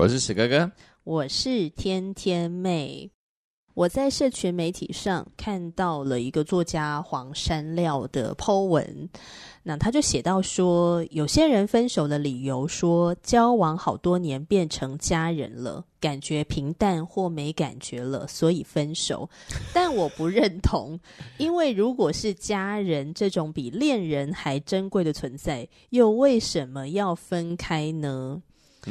我是史哥哥，我是天天妹。我在社群媒体上看到了一个作家黄山料的 po 文，那他就写到说，有些人分手的理由说交往好多年变成家人了，感觉平淡或没感觉了，所以分手。但我不认同，因为如果是家人这种比恋人还珍贵的存在，又为什么要分开呢？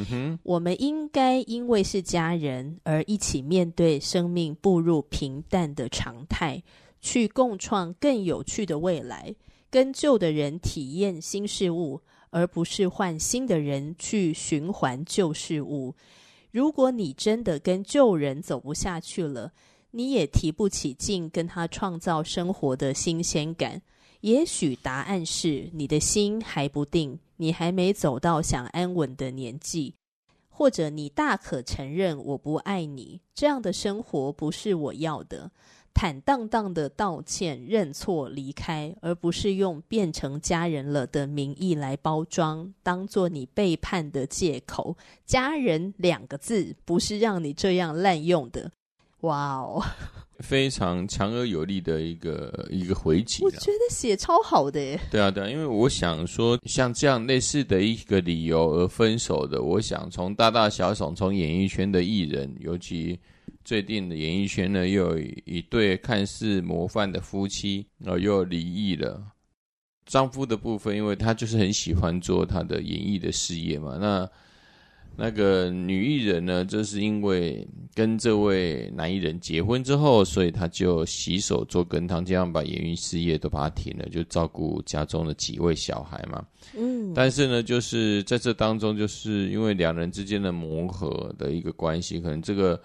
哼，我们应该因为是家人而一起面对生命步入平淡的常态，去共创更有趣的未来，跟旧的人体验新事物，而不是换新的人去循环旧事物。如果你真的跟旧人走不下去了，你也提不起劲跟他创造生活的新鲜感。也许答案是你的心还不定，你还没走到想安稳的年纪，或者你大可承认我不爱你，这样的生活不是我要的。坦荡荡的道歉、认错、离开，而不是用变成家人了的名义来包装，当做你背叛的借口。家人两个字不是让你这样滥用的。哇哦！非常强而有力的一个一个回击，我觉得写超好的耶。对啊，对啊，因为我想说，像这样类似的一个理由而分手的，我想从大大小小，从演艺圈的艺人，尤其最近的演艺圈呢，又有一对看似模范的夫妻，然后又离异了。丈夫的部分，因为他就是很喜欢做他的演艺的事业嘛，那。那个女艺人呢，就是因为跟这位男艺人结婚之后，所以她就洗手做羹汤，这样把演艺事业都把它停了，就照顾家中的几位小孩嘛。嗯，但是呢，就是在这当中，就是因为两人之间的磨合的一个关系，可能这个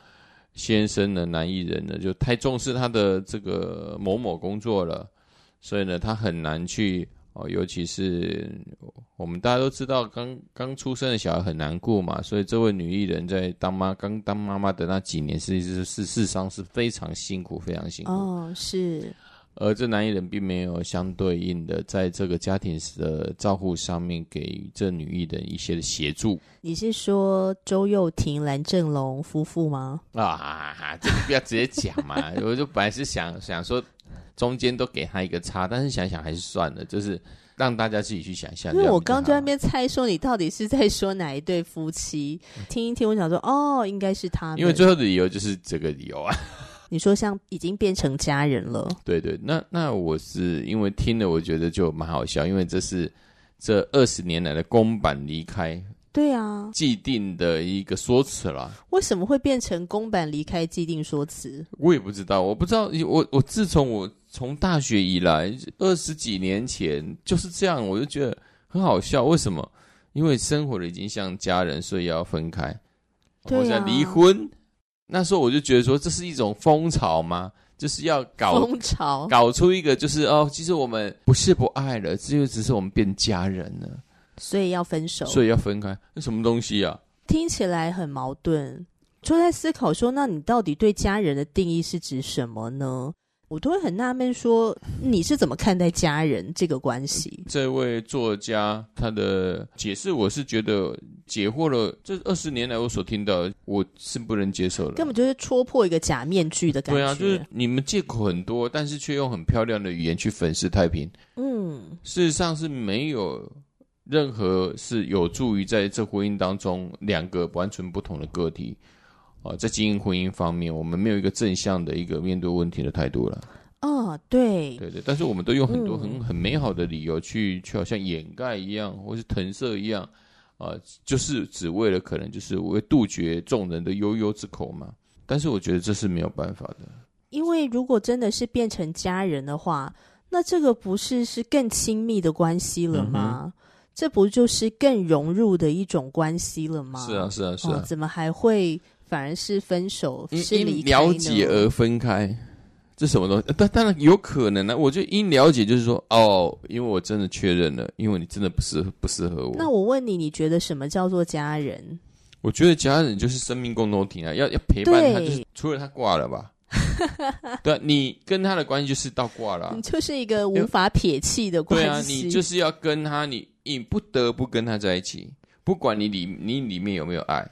先生呢，男艺人呢，就太重视他的这个某某工作了，所以呢，他很难去。哦，尤其是我们大家都知道，刚刚出生的小孩很难过嘛，所以这位女艺人在当妈刚当妈妈的那几年，实际是事实上是非常辛苦，非常辛苦。哦，是。而这男艺人并没有相对应的在这个家庭的照顾上面给予这女艺人一些的协助。你是说周又廷、蓝正龙夫妇吗？啊，这个不要直接讲嘛，我就本来是想想说。中间都给他一个叉，但是想想还是算了，就是让大家自己去想象。因为我刚在那边猜说你到底是在说哪一对夫妻，嗯、听一听，我想说哦，应该是他们。因为最后的理由就是这个理由啊。你说像已经变成家人了？对对，那那我是因为听了，我觉得就蛮好笑，因为这是这二十年来的公版离开。对啊，既定的一个说辞啦。为什么会变成公版离开既定说辞？我也不知道，我不知道。我我自从我从大学以来，二十几年前就是这样，我就觉得很好笑。为什么？因为生活的已经像家人，所以要分开，或者离婚。那时候我就觉得说，这是一种风潮吗？就是要搞风潮，搞出一个就是哦，其实我们不是不爱了，只有只是我们变家人了。所以要分手，所以要分开，那什么东西啊？听起来很矛盾，就在思考说，那你到底对家人的定义是指什么呢？我都会很纳闷，说你是怎么看待家人这个关系？这位作家他的解释，我是觉得解惑了。这二十年来我所听到，我是不能接受的，根本就是戳破一个假面具的感觉。对啊，就是你们借口很多，但是却用很漂亮的语言去粉饰太平。嗯，事实上是没有。任何是有助于在这婚姻当中两个完全不同的个体啊，在经营婚姻方面，我们没有一个正向的一个面对问题的态度了。哦，对，对对，但是我们都用很多很很美好的理由去，去好像掩盖一样，或是搪塞一样啊，就是只为了可能就是为杜绝众人的悠悠之口嘛。但是我觉得这是没有办法的。因为如果真的是变成家人的话，那这个不是是更亲密的关系了吗？嗯、这不就是更融入的一种关系了吗？是啊，是啊，是啊，哦、怎么还会反而是分手？因是离开了解而分开，这什么东西？但当然有可能呢、啊。我觉得因了解就是说，哦，因为我真的确认了，因为你真的不适合，不适合我。那我问你，你觉得什么叫做家人？我觉得家人就是生命共同体啊，要要陪伴他，就是除了他挂了吧。对，你跟他的关系就是到挂了，啊，你 就是一个无法撇弃的关系。对啊，你就是要跟他，你你不得不跟他在一起，不管你里你里面有没有爱，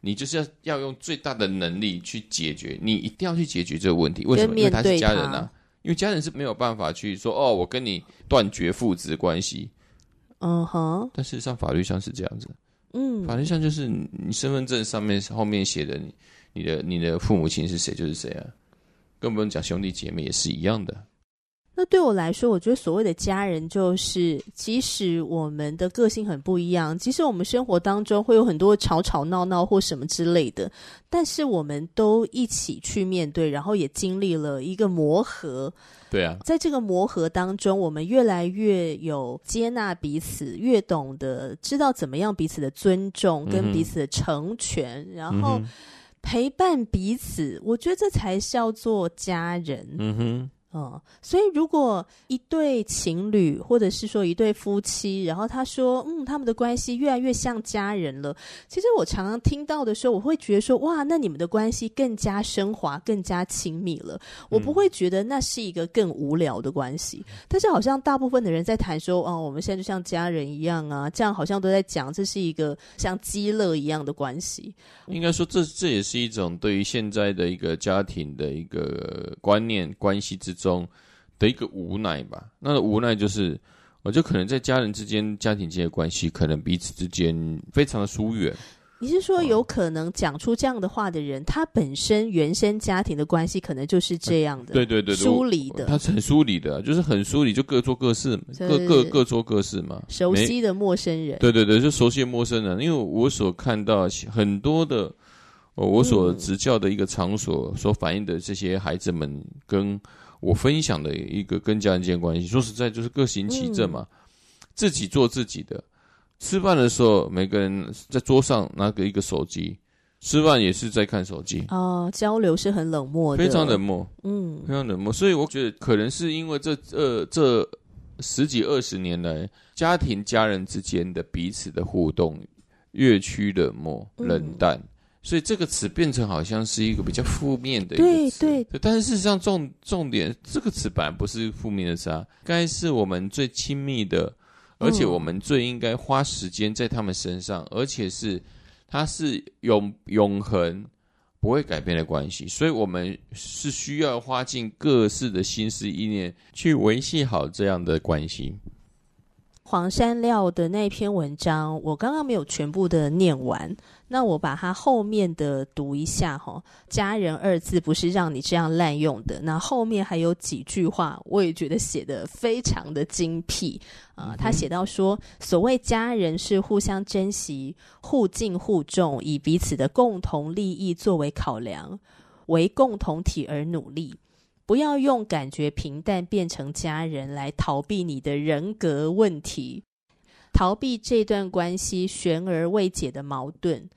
你就是要要用最大的能力去解决，你一定要去解决这个问题。为什么？因为他是家人啊，因为家人是没有办法去说哦，我跟你断绝父子关系。嗯哼，但事实上法律上是这样子。嗯，法律上就是你身份证上面后面写的你你的你的父母亲是谁就是谁啊。更不用讲兄弟姐妹也是一样的。那对我来说，我觉得所谓的家人，就是即使我们的个性很不一样，即使我们生活当中会有很多吵吵闹闹或什么之类的，但是我们都一起去面对，然后也经历了一个磨合。对啊，在这个磨合当中，我们越来越有接纳彼此，越懂得知道怎么样彼此的尊重跟彼此的成全，嗯、然后。陪伴彼此，我觉得这才叫做家人。嗯哼。嗯，所以如果一对情侣，或者是说一对夫妻，然后他说，嗯，他们的关系越来越像家人了。其实我常常听到的时候，我会觉得说，哇，那你们的关系更加升华，更加亲密了。我不会觉得那是一个更无聊的关系。嗯、但是好像大部分的人在谈说，哦，我们现在就像家人一样啊，这样好像都在讲这是一个像鸡肋一样的关系。应该说这，这这也是一种对于现在的一个家庭的一个观念关系之中的一个无奈吧，那个无奈就是，我就可能在家人之间、家庭间的关系，可能彼此之间非常的疏远。你是说，有可能讲出这样的话的人，他本身原生家庭的关系可能就是这样的？对对对，疏离的，他是很疏离的，就是很疏离，就各做各事，各各各做各事嘛。熟悉的陌生人，对对对，就熟悉的陌生人。因为我所看到很多的，我所执教的一个场所所反映的这些孩子们跟。我分享的一个跟家人间关系，说实在就是各行其正嘛，嗯、自己做自己的。吃饭的时候，每个人在桌上拿个一个手机，吃饭也是在看手机。哦，交流是很冷漠的，非常冷漠，嗯，非常冷漠。所以我觉得可能是因为这呃这十几二十年来，家庭家人之间的彼此的互动越趋冷漠、冷淡。嗯所以这个词变成好像是一个比较负面的一个词，对对。但是事实上重重点，这个词本来不是负面的词啊，该是我们最亲密的，而且我们最应该花时间在他们身上，而且是它是永永恒不会改变的关系。所以我们是需要花尽各式的心思意念去维系好这样的关系。黄山料的那篇文章，我刚刚没有全部的念完，那我把它后面的读一下哈。家人二字不是让你这样滥用的。那后面还有几句话，我也觉得写的非常的精辟啊。他写到说，所谓家人是互相珍惜、互敬互重，以彼此的共同利益作为考量，为共同体而努力。不要用感觉平淡变成家人来逃避你的人格问题，逃避这段关系悬而未解的矛盾。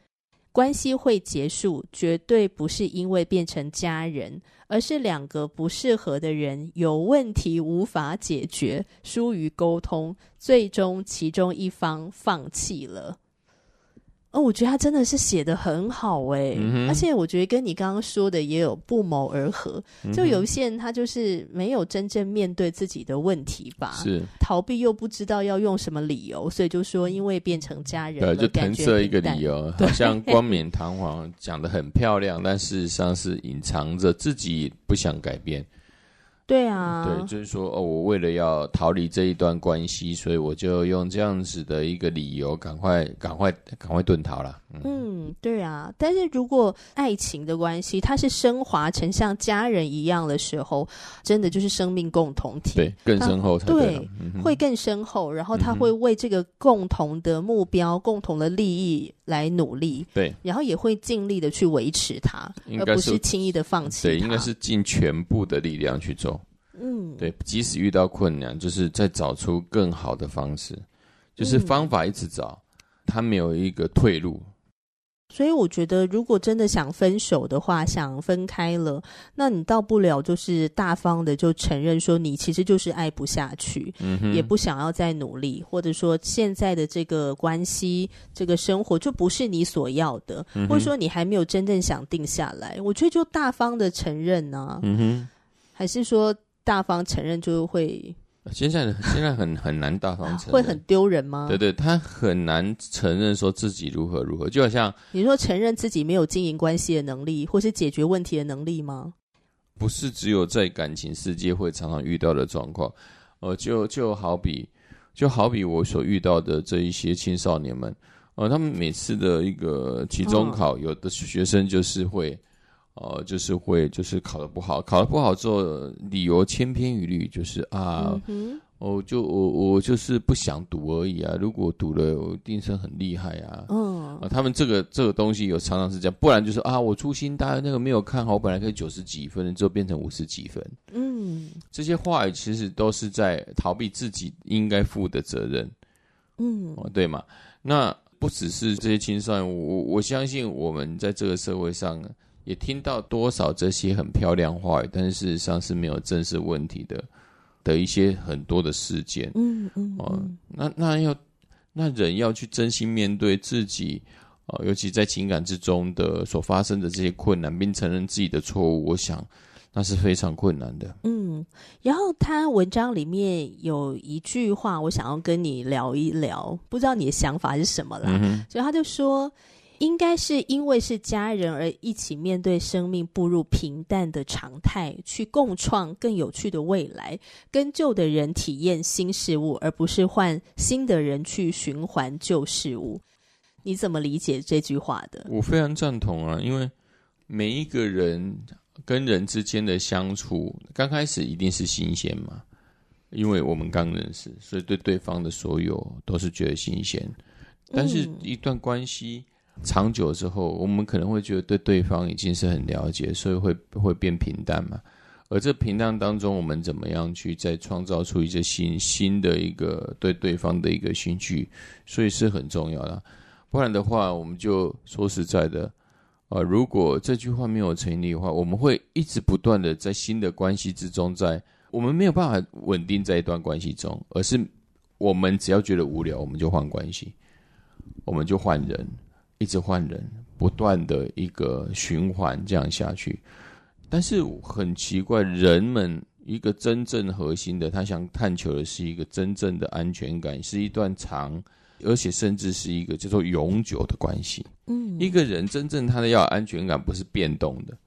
关系会结束，绝对不是因为变成家人，而是两个不适合的人有问题无法解决，疏于沟通，最终其中一方放弃了。哦，我觉得他真的是写的很好哎，嗯、而且我觉得跟你刚刚说的也有不谋而合。嗯、就有一些人他就是没有真正面对自己的问题吧，是逃避又不知道要用什么理由，所以就说因为变成家人了，对，就搪塞一个理由，好像 冠冕堂皇讲的很漂亮，但事实上是隐藏着自己不想改变。对啊，对，就是说哦，我为了要逃离这一段关系，所以我就用这样子的一个理由，赶快、赶快、赶快遁逃了。嗯，对啊。但是如果爱情的关系，它是升华成像家人一样的时候，真的就是生命共同体，对，更深厚才对，对嗯、会更深厚。然后他会为这个共同的目标、嗯、共同的利益来努力，对，然后也会尽力的去维持它，而不是轻易的放弃。对，应该是尽全部的力量去做。嗯，对，即使遇到困难，就是再找出更好的方式，就是方法一直找，他、嗯、没有一个退路。所以我觉得，如果真的想分手的话，想分开了，那你到不了就是大方的就承认说，你其实就是爱不下去，嗯，也不想要再努力，或者说现在的这个关系、这个生活就不是你所要的，嗯、或者说你还没有真正想定下来。我觉得就大方的承认呢、啊，嗯，还是说大方承认就会。现在现在很很难大方承认，会很丢人吗？对对，他很难承认说自己如何如何，就好像你说承认自己没有经营关系的能力，或是解决问题的能力吗？不是只有在感情世界会常常遇到的状况，呃，就就好比就好比我所遇到的这一些青少年们，呃，他们每次的一个期中考，哦、有的学生就是会。呃，就是会，就是考得不好，考得不好之后，理由千篇一律，就是啊，嗯、哦，就我我就是不想读而已啊。如果读了，我一定是很厉害啊。嗯，啊，他们这个这个东西有常常是这样，不然就是啊，我粗心大意，那个没有看好，我本来可以九十几分，之后变成五十几分。嗯，这些话语其实都是在逃避自己应该负的责任。嗯，哦，对嘛？那不只是这些青少年，我我相信我们在这个社会上。也听到多少这些很漂亮话语，但是事实上是没有正视问题的的一些很多的事件。嗯嗯，哦，那那要那人要去真心面对自己，哦，尤其在情感之中的所发生的这些困难，并承认自己的错误，我想那是非常困难的。嗯，然后他文章里面有一句话，我想要跟你聊一聊，不知道你的想法是什么啦？嗯，所以他就说。应该是因为是家人而一起面对生命步入平淡的常态，去共创更有趣的未来，跟旧的人体验新事物，而不是换新的人去循环旧事物。你怎么理解这句话的？我非常赞同啊，因为每一个人跟人之间的相处，刚开始一定是新鲜嘛，因为我们刚认识，所以对对方的所有都是觉得新鲜。但是一段关系。长久之后，我们可能会觉得对对方已经是很了解，所以会会变平淡嘛。而这平淡当中，我们怎么样去再创造出一些新新的一个对对方的一个兴趣，所以是很重要的。不然的话，我们就说实在的，呃，如果这句话没有成立的话，我们会一直不断的在新的关系之中，在我们没有办法稳定在一段关系中，而是我们只要觉得无聊，我们就换关系，我们就换人。一直换人，不断的一个循环这样下去，但是很奇怪，人们一个真正核心的，他想探求的是一个真正的安全感，是一段长，而且甚至是一个叫做永久的关系。嗯，一个人真正他的要安全感，不是变动的，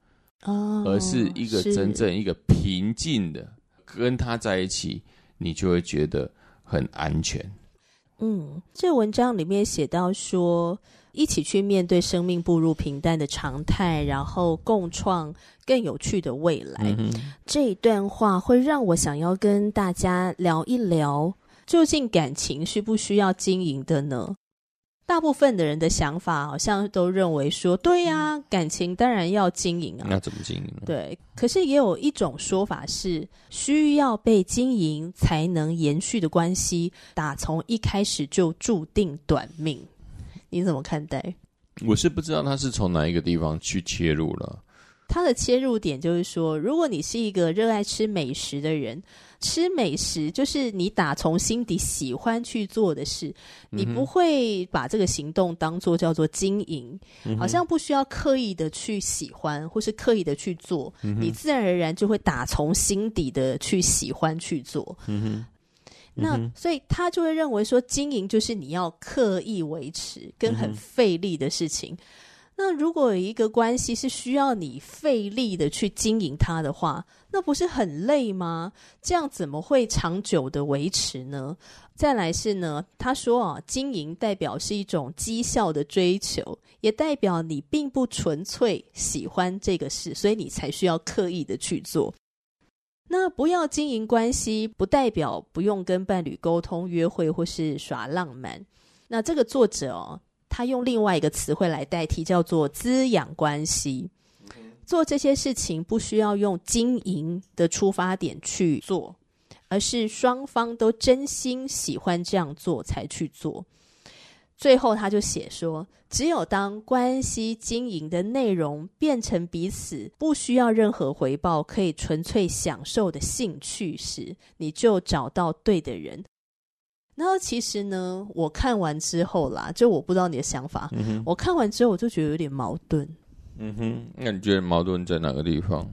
哦，而是一个真正一个平静的，跟他在一起，你就会觉得很安全。嗯，这文章里面写到说，一起去面对生命步入平淡的常态，然后共创更有趣的未来。嗯、这一段话会让我想要跟大家聊一聊，究竟感情需不需要经营的呢？大部分的人的想法好像都认为说，对呀、啊，感情当然要经营啊。那怎么经营？对，可是也有一种说法是，需要被经营才能延续的关系，打从一开始就注定短命。你怎么看待？我是不知道他是从哪一个地方去切入了。他的切入点就是说，如果你是一个热爱吃美食的人，吃美食就是你打从心底喜欢去做的事，你不会把这个行动当做叫做经营，好像不需要刻意的去喜欢或是刻意的去做，你自然而然就会打从心底的去喜欢去做。那所以他就会认为说，经营就是你要刻意维持跟很费力的事情。嗯、那如果有一个关系是需要你费力的去经营它的话，那不是很累吗？这样怎么会长久的维持呢？再来是呢，他说啊，经营代表是一种绩效的追求，也代表你并不纯粹喜欢这个事，所以你才需要刻意的去做。那不要经营关系，不代表不用跟伴侣沟通、约会或是耍浪漫。那这个作者哦。他用另外一个词汇来代替，叫做滋养关系。做这些事情不需要用经营的出发点去做，而是双方都真心喜欢这样做才去做。最后他就写说，只有当关系经营的内容变成彼此不需要任何回报，可以纯粹享受的兴趣时，你就找到对的人。然后其实呢，我看完之后啦，就我不知道你的想法。嗯。我看完之后，我就觉得有点矛盾。嗯哼，那你觉得矛盾在哪个地方？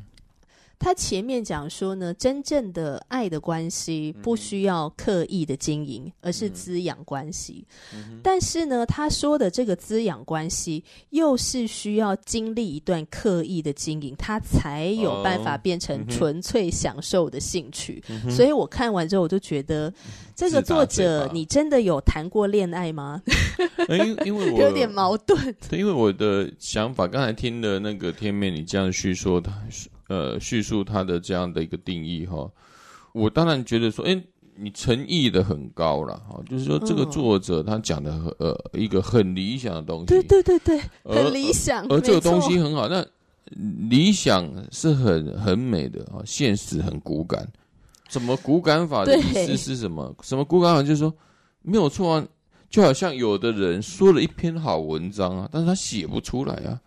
他前面讲说呢，真正的爱的关系不需要刻意的经营，嗯、而是滋养关系。嗯、但是呢，他说的这个滋养关系，又是需要经历一段刻意的经营，他才有办法变成纯粹享受的兴趣。所以我看完之后，我就觉得这个作者，你真的有谈过恋爱吗？因因为我有点矛盾。因为我的想法，刚才听的那个天面，你这样叙说他。呃，叙述他的这样的一个定义哈，我当然觉得说，哎，你诚意的很高了哈，就是说这个作者他讲的呃一个很理想的东西，对对对对，很理想，而，而这个东西很好，那理想是很很美的啊，现实很骨感，怎么骨感法的意思是什么？什么骨感法就是说没有错啊，就好像有的人说了一篇好文章啊，但是他写不出来啊。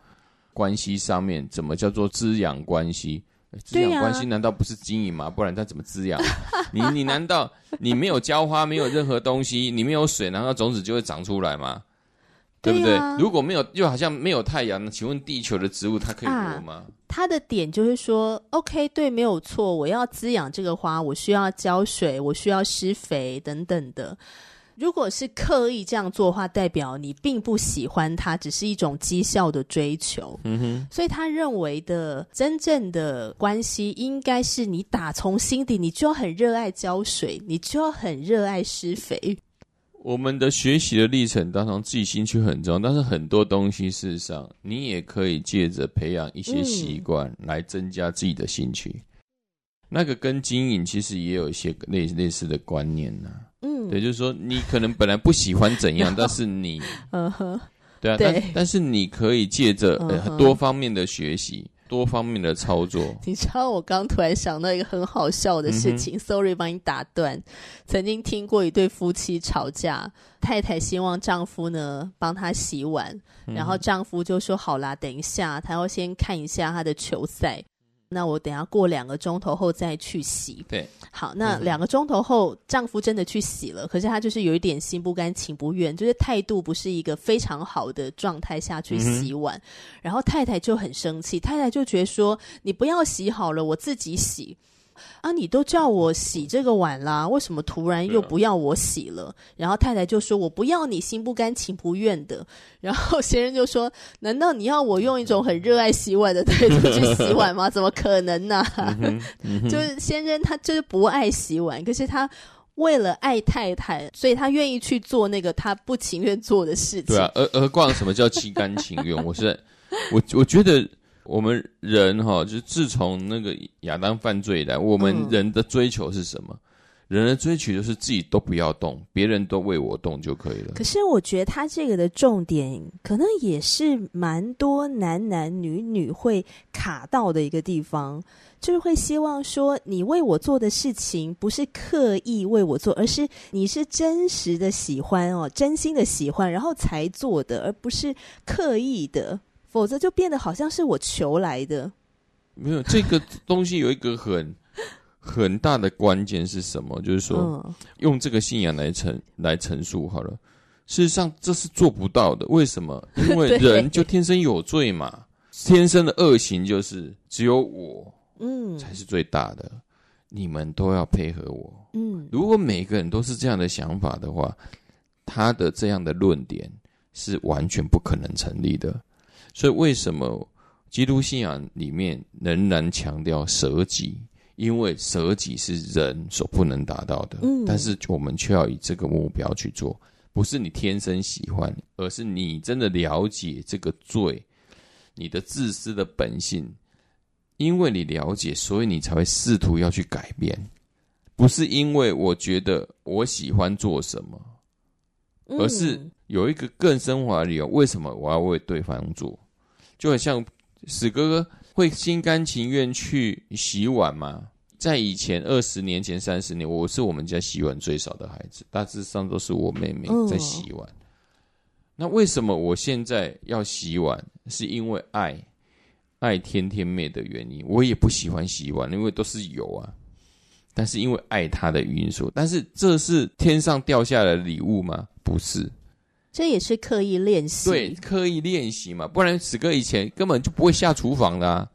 关系上面怎么叫做滋养关系？滋养关系难道不是经营吗？啊、不然它怎么滋养？你你难道你没有浇花，没有任何东西，你没有水，难道种子就会长出来吗？对不对？对啊、如果没有，就好像没有太阳，请问地球的植物它可以活吗？他、啊、的点就是说，OK，对，没有错，我要滋养这个花，我需要浇水，我需要施肥等等的。如果是刻意这样做的话，代表你并不喜欢他，只是一种绩效的追求。嗯哼，所以他认为的真正的关系，应该是你打从心底，你就要很热爱浇水，你就要很热爱施肥。我们的学习的历程当中，自己兴趣很重要，但是很多东西事实上，你也可以借着培养一些习惯来增加自己的兴趣。嗯、那个跟经营其实也有一些类类似的观念呢、啊。嗯，对，就是说你可能本来不喜欢怎样，但是你，嗯哼，对啊，但但是你可以借着呃多方面的学习，多方面的操作。你知道我刚突然想到一个很好笑的事情，sorry 帮你打断。曾经听过一对夫妻吵架，太太希望丈夫呢帮她洗碗，然后丈夫就说好啦，等一下，他要先看一下他的球赛。那我等下过两个钟头后再去洗。对，好，那两个钟头后，嗯、丈夫真的去洗了，可是他就是有一点心不甘情不愿，就是态度不是一个非常好的状态下去洗碗，嗯、然后太太就很生气，太太就觉得说，你不要洗好了，我自己洗。啊！你都叫我洗这个碗啦，为什么突然又不要我洗了？然后太太就说：“我不要你心不甘情不愿的。”然后先生就说：“难道你要我用一种很热爱洗碗的态度去洗碗吗？怎么可能呢？”就是先生他就是不爱洗碗，可是他为了爱太太，所以他愿意去做那个他不情愿做的事情。对啊，而而况什么叫心甘情愿？我是我我觉得。我们人哈，就自从那个亚当犯罪以来，我们人的追求是什么？嗯、人的追求就是自己都不要动，别人都为我动就可以了。可是我觉得他这个的重点，可能也是蛮多男男女女会卡到的一个地方，就是会希望说，你为我做的事情不是刻意为我做，而是你是真实的喜欢哦，真心的喜欢，然后才做的，而不是刻意的。否则就变得好像是我求来的。没有这个东西有一个很 很大的关键是什么？就是说，嗯、用这个信仰来陈来陈述好了。事实上这是做不到的。为什么？因为 人就天生有罪嘛，天生的恶行就是只有我，嗯，才是最大的。嗯、你们都要配合我。嗯，如果每个人都是这样的想法的话，他的这样的论点是完全不可能成立的。所以为什么基督信仰里面仍然强调舍己？因为舍己是人所不能达到的，嗯，但是我们却要以这个目标去做，不是你天生喜欢，而是你真的了解这个罪，你的自私的本性，因为你了解，所以你才会试图要去改变，不是因为我觉得我喜欢做什么，而是有一个更升华的理由，为什么我要为对方做？就很像史哥哥。会心甘情愿去洗碗吗？在以前二十年前、三十年，我是我们家洗碗最少的孩子，大致上都是我妹妹在洗碗。嗯。那为什么我现在要洗碗？是因为爱，爱天天妹的原因。我也不喜欢洗碗，因为都是油啊。但是因为爱她的因素，但是这是天上掉下来的礼物吗？不是。这也是刻意练习，对，刻意练习嘛，不然子哥以前根本就不会下厨房的啊，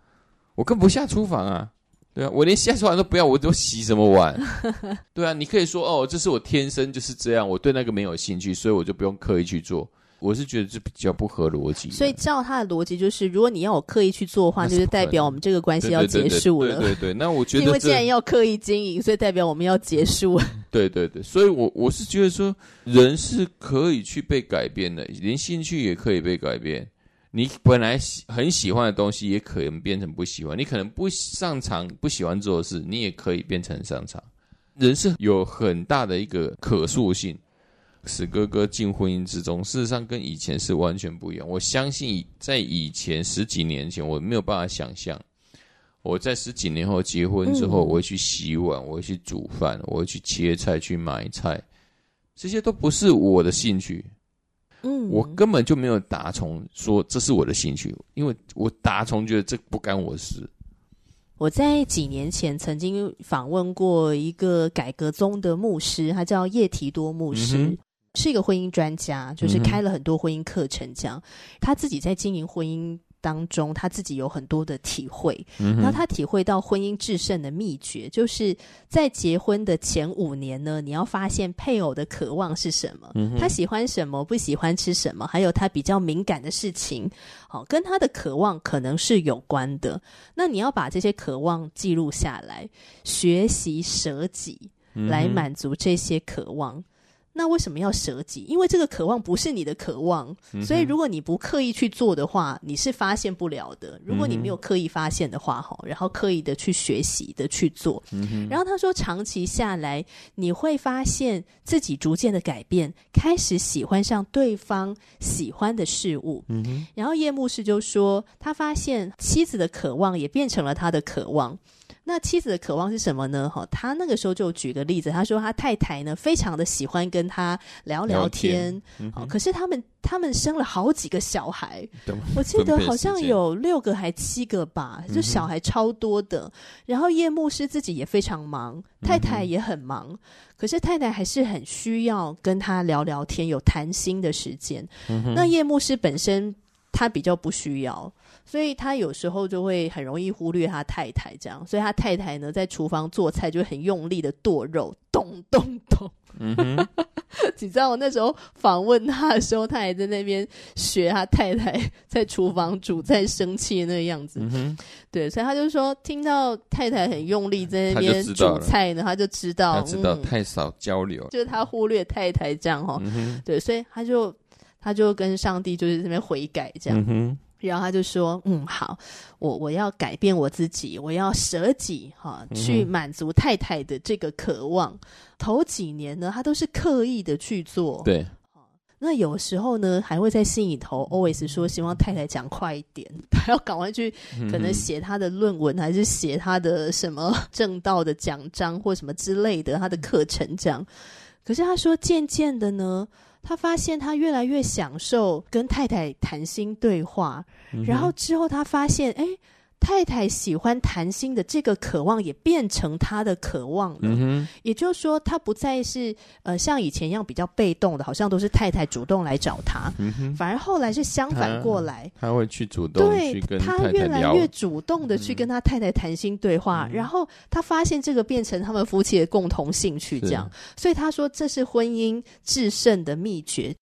我更不下厨房啊，对啊，我连下厨房都不要，我都洗什么碗？对啊，你可以说哦，这是我天生就是这样，我对那个没有兴趣，所以我就不用刻意去做。我是觉得这比较不合逻辑，所以照他的逻辑，就是如果你要我刻意去做的话，就是代表我们这个关系要结束了。对对，那我觉得，因为既然要刻意经营，所以代表我们要结束。对对对，所以我我是觉得说，人是可以去被改变的，连兴趣也可以被改变。你本来喜很喜欢的东西，也可能变成不喜欢。你可能不擅长、不喜欢做的事，你也可以变成擅长。人是有很大的一个可塑性。史哥哥进婚姻之中，事实上跟以前是完全不一样。我相信在以前十几年前，我没有办法想象，我在十几年后结婚之后，我会去洗碗，我会去煮饭，我会去切菜、去买菜，这些都不是我的兴趣。嗯，我根本就没有打从说这是我的兴趣，因为我打从觉得这不干我事。我在几年前曾经访问过一个改革宗的牧师，他叫叶提多牧师。嗯是一个婚姻专家，就是开了很多婚姻课程，这样、嗯、他自己在经营婚姻当中，他自己有很多的体会。嗯、然后他体会到婚姻制胜的秘诀，就是在结婚的前五年呢，你要发现配偶的渴望是什么，嗯、他喜欢什么，不喜欢吃什么，还有他比较敏感的事情，好，跟他的渴望可能是有关的。那你要把这些渴望记录下来，学习舍己来满足这些渴望。那为什么要舍己？因为这个渴望不是你的渴望，嗯、所以如果你不刻意去做的话，你是发现不了的。如果你没有刻意发现的话，哈、嗯，然后刻意的去学习的去做，嗯、然后他说，长期下来你会发现自己逐渐的改变，开始喜欢上对方喜欢的事物。嗯、然后叶牧师就说，他发现妻子的渴望也变成了他的渴望。那妻子的渴望是什么呢？哈，他那个时候就举个例子，他说他太太呢非常的喜欢跟他聊聊天，好、嗯，可是他们他们生了好几个小孩，我记得好像有六个还七个吧，就小孩超多的。嗯、然后叶牧师自己也非常忙，太太也很忙，嗯、可是太太还是很需要跟他聊聊天，有谈心的时间。嗯、那叶牧师本身他比较不需要。所以他有时候就会很容易忽略他太太这样，所以他太太呢在厨房做菜就很用力的剁肉，咚咚咚。嗯哼，你知道我那时候访问他的时候，他还在那边学他太太 在厨房煮菜生气的那个样子。嗯，对，所以他就说听到太太很用力在那边煮菜呢，他就知道，他知道太少交流，嗯、就是他忽略太太这样哈。嗯，对，所以他就他就跟上帝就是这边悔改这样。嗯。然后他就说：“嗯，好，我我要改变我自己，我要舍己哈，去满足太太的这个渴望。嗯、头几年呢，他都是刻意的去做。对，那有时候呢，还会在心里头 always 说，希望太太讲快一点，他要赶快去，可能写他的论文，嗯、还是写他的什么正道的奖章或什么之类的他的课程这样。可是他说，渐渐的呢。”他发现他越来越享受跟太太谈心对话，嗯、然后之后他发现，哎，太太喜欢谈心的这个渴望也变成他的渴望了。嗯、也就是说，他不再是呃像以前一样比较被动的，好像都是太太主动来找他，嗯、反而后来是相反过来，他，他会去主动对他越来越主动的去跟他太太谈心对话，嗯、然后他发现这个变成他们夫妻的共同兴趣，这样，所以他说这是婚姻制胜的秘诀。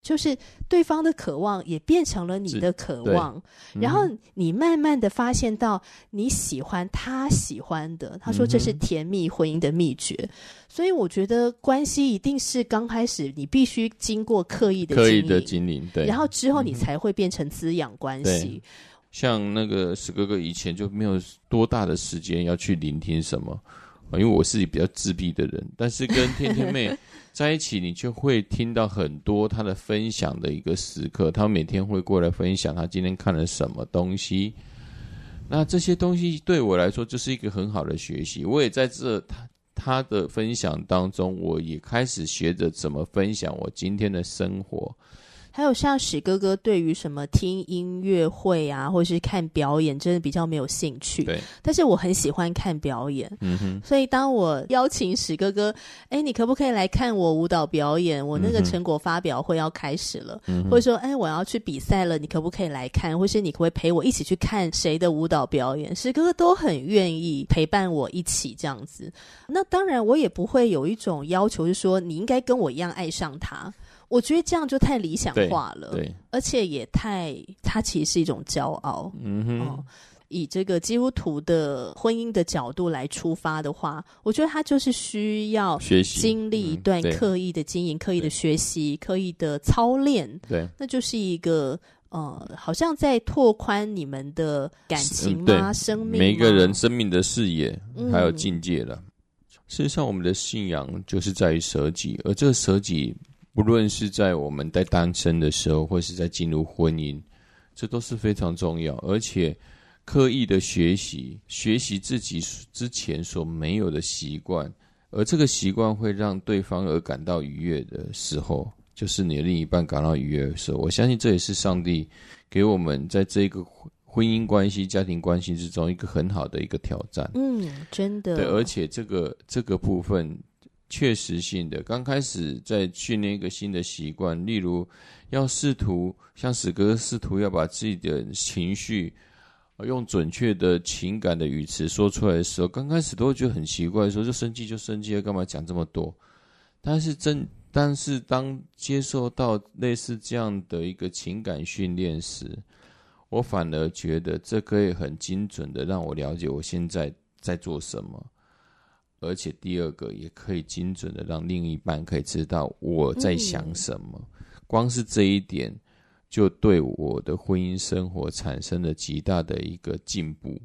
就是对方的渴望也变成了你的渴望，然后你慢慢的发现到你喜欢他喜欢的，他说这是甜蜜婚姻的秘诀，嗯、所以我觉得关系一定是刚开始你必须经过刻意的经营，刻意的经营，对，然后之后你才会变成滋养关系。像那个史哥哥以前就没有多大的时间要去聆听什么，因为我是比较自闭的人，但是跟天天妹。在一起，你就会听到很多她的分享的一个时刻。她每天会过来分享她今天看了什么东西。那这些东西对我来说就是一个很好的学习。我也在这她她的分享当中，我也开始学着怎么分享我今天的生活。还有像史哥哥，对于什么听音乐会啊，或是看表演，真的比较没有兴趣。对，但是我很喜欢看表演。嗯哼。所以当我邀请史哥哥，哎，你可不可以来看我舞蹈表演？我那个成果发表会要开始了，嗯、或者说，哎，我要去比赛了，你可不可以来看？或是你可不可以陪我一起去看谁的舞蹈表演？史哥哥都很愿意陪伴我一起这样子。那当然，我也不会有一种要求，就是说你应该跟我一样爱上他。我觉得这样就太理想化了，对，对，而且也太，它其实是一种骄傲。嗯哼、哦，以这个基督徒的婚姻的角度来出发的话，我觉得他就是需要学习经历一段刻意的经营、嗯、刻意的学习、刻意的操练。对，那就是一个呃，好像在拓宽你们的感情吗？生命，每一个人生命的视野还有境界了。嗯、事实上，我们的信仰就是在于舍己，而这个舍己。不论是在我们在单身的时候，或是在进入婚姻，这都是非常重要。而且刻意的学习，学习自己之前所没有的习惯，而这个习惯会让对方而感到愉悦的时候，就是你的另一半感到愉悦的时候。我相信这也是上帝给我们在这个婚姻关系、家庭关系之中一个很好的一个挑战。嗯，真的。对，而且这个这个部分。确实性的，刚开始在训练一个新的习惯，例如要试图像史哥试图要把自己的情绪用准确的情感的语词说出来的时候，刚开始都会觉得很奇怪，说就生气就生气，干嘛讲这么多？但是真，但是当接受到类似这样的一个情感训练时，我反而觉得这可以很精准的让我了解我现在在做什么。而且第二个也可以精准的让另一半可以知道我在想什么，嗯、光是这一点就对我的婚姻生活产生了极大的一个进步。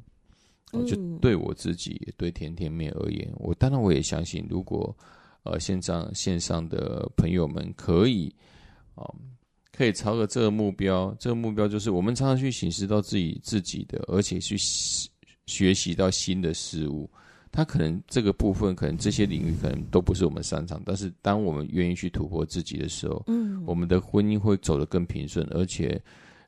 嗯、就对我自己也对甜甜妹而言，我当然我也相信，如果呃线上线上的朋友们可以啊、呃，可以朝着这个目标，这个目标就是我们常常去省思到自己自己的，而且去学习到新的事物。他可能这个部分，可能这些领域可能都不是我们擅长，但是当我们愿意去突破自己的时候，嗯，我们的婚姻会走得更平顺，而且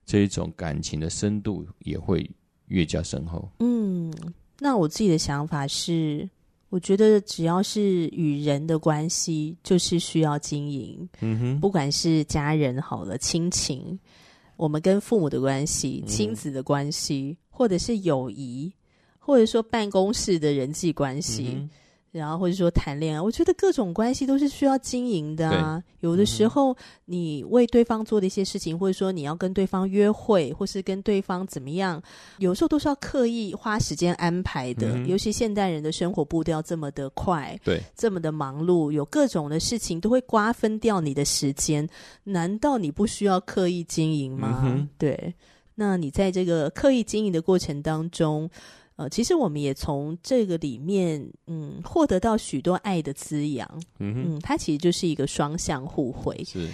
这一种感情的深度也会越加深厚。嗯，那我自己的想法是，我觉得只要是与人的关系，就是需要经营。嗯哼，不管是家人好了，亲情，我们跟父母的关系，亲子的关系，嗯、或者是友谊。或者说办公室的人际关系，嗯、然后或者说谈恋爱，我觉得各种关系都是需要经营的啊。有的时候你为对方做的一些事情，或者说你要跟对方约会，或是跟对方怎么样，有时候都是要刻意花时间安排的。嗯、尤其现代人的生活步调这么的快，对，这么的忙碌，有各种的事情都会瓜分掉你的时间。难道你不需要刻意经营吗？嗯、对，那你在这个刻意经营的过程当中。呃，其实我们也从这个里面，嗯，获得到许多爱的滋养。嗯哼，嗯，它其实就是一个双向互惠。是。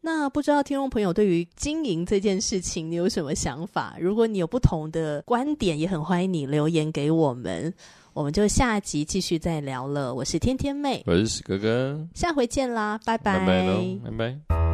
那不知道听众朋友对于经营这件事情，你有什么想法？如果你有不同的观点，也很欢迎你留言给我们。我们就下集继续再聊了。我是天天妹，我是史哥哥，下回见啦，拜拜，拜拜喽，拜拜。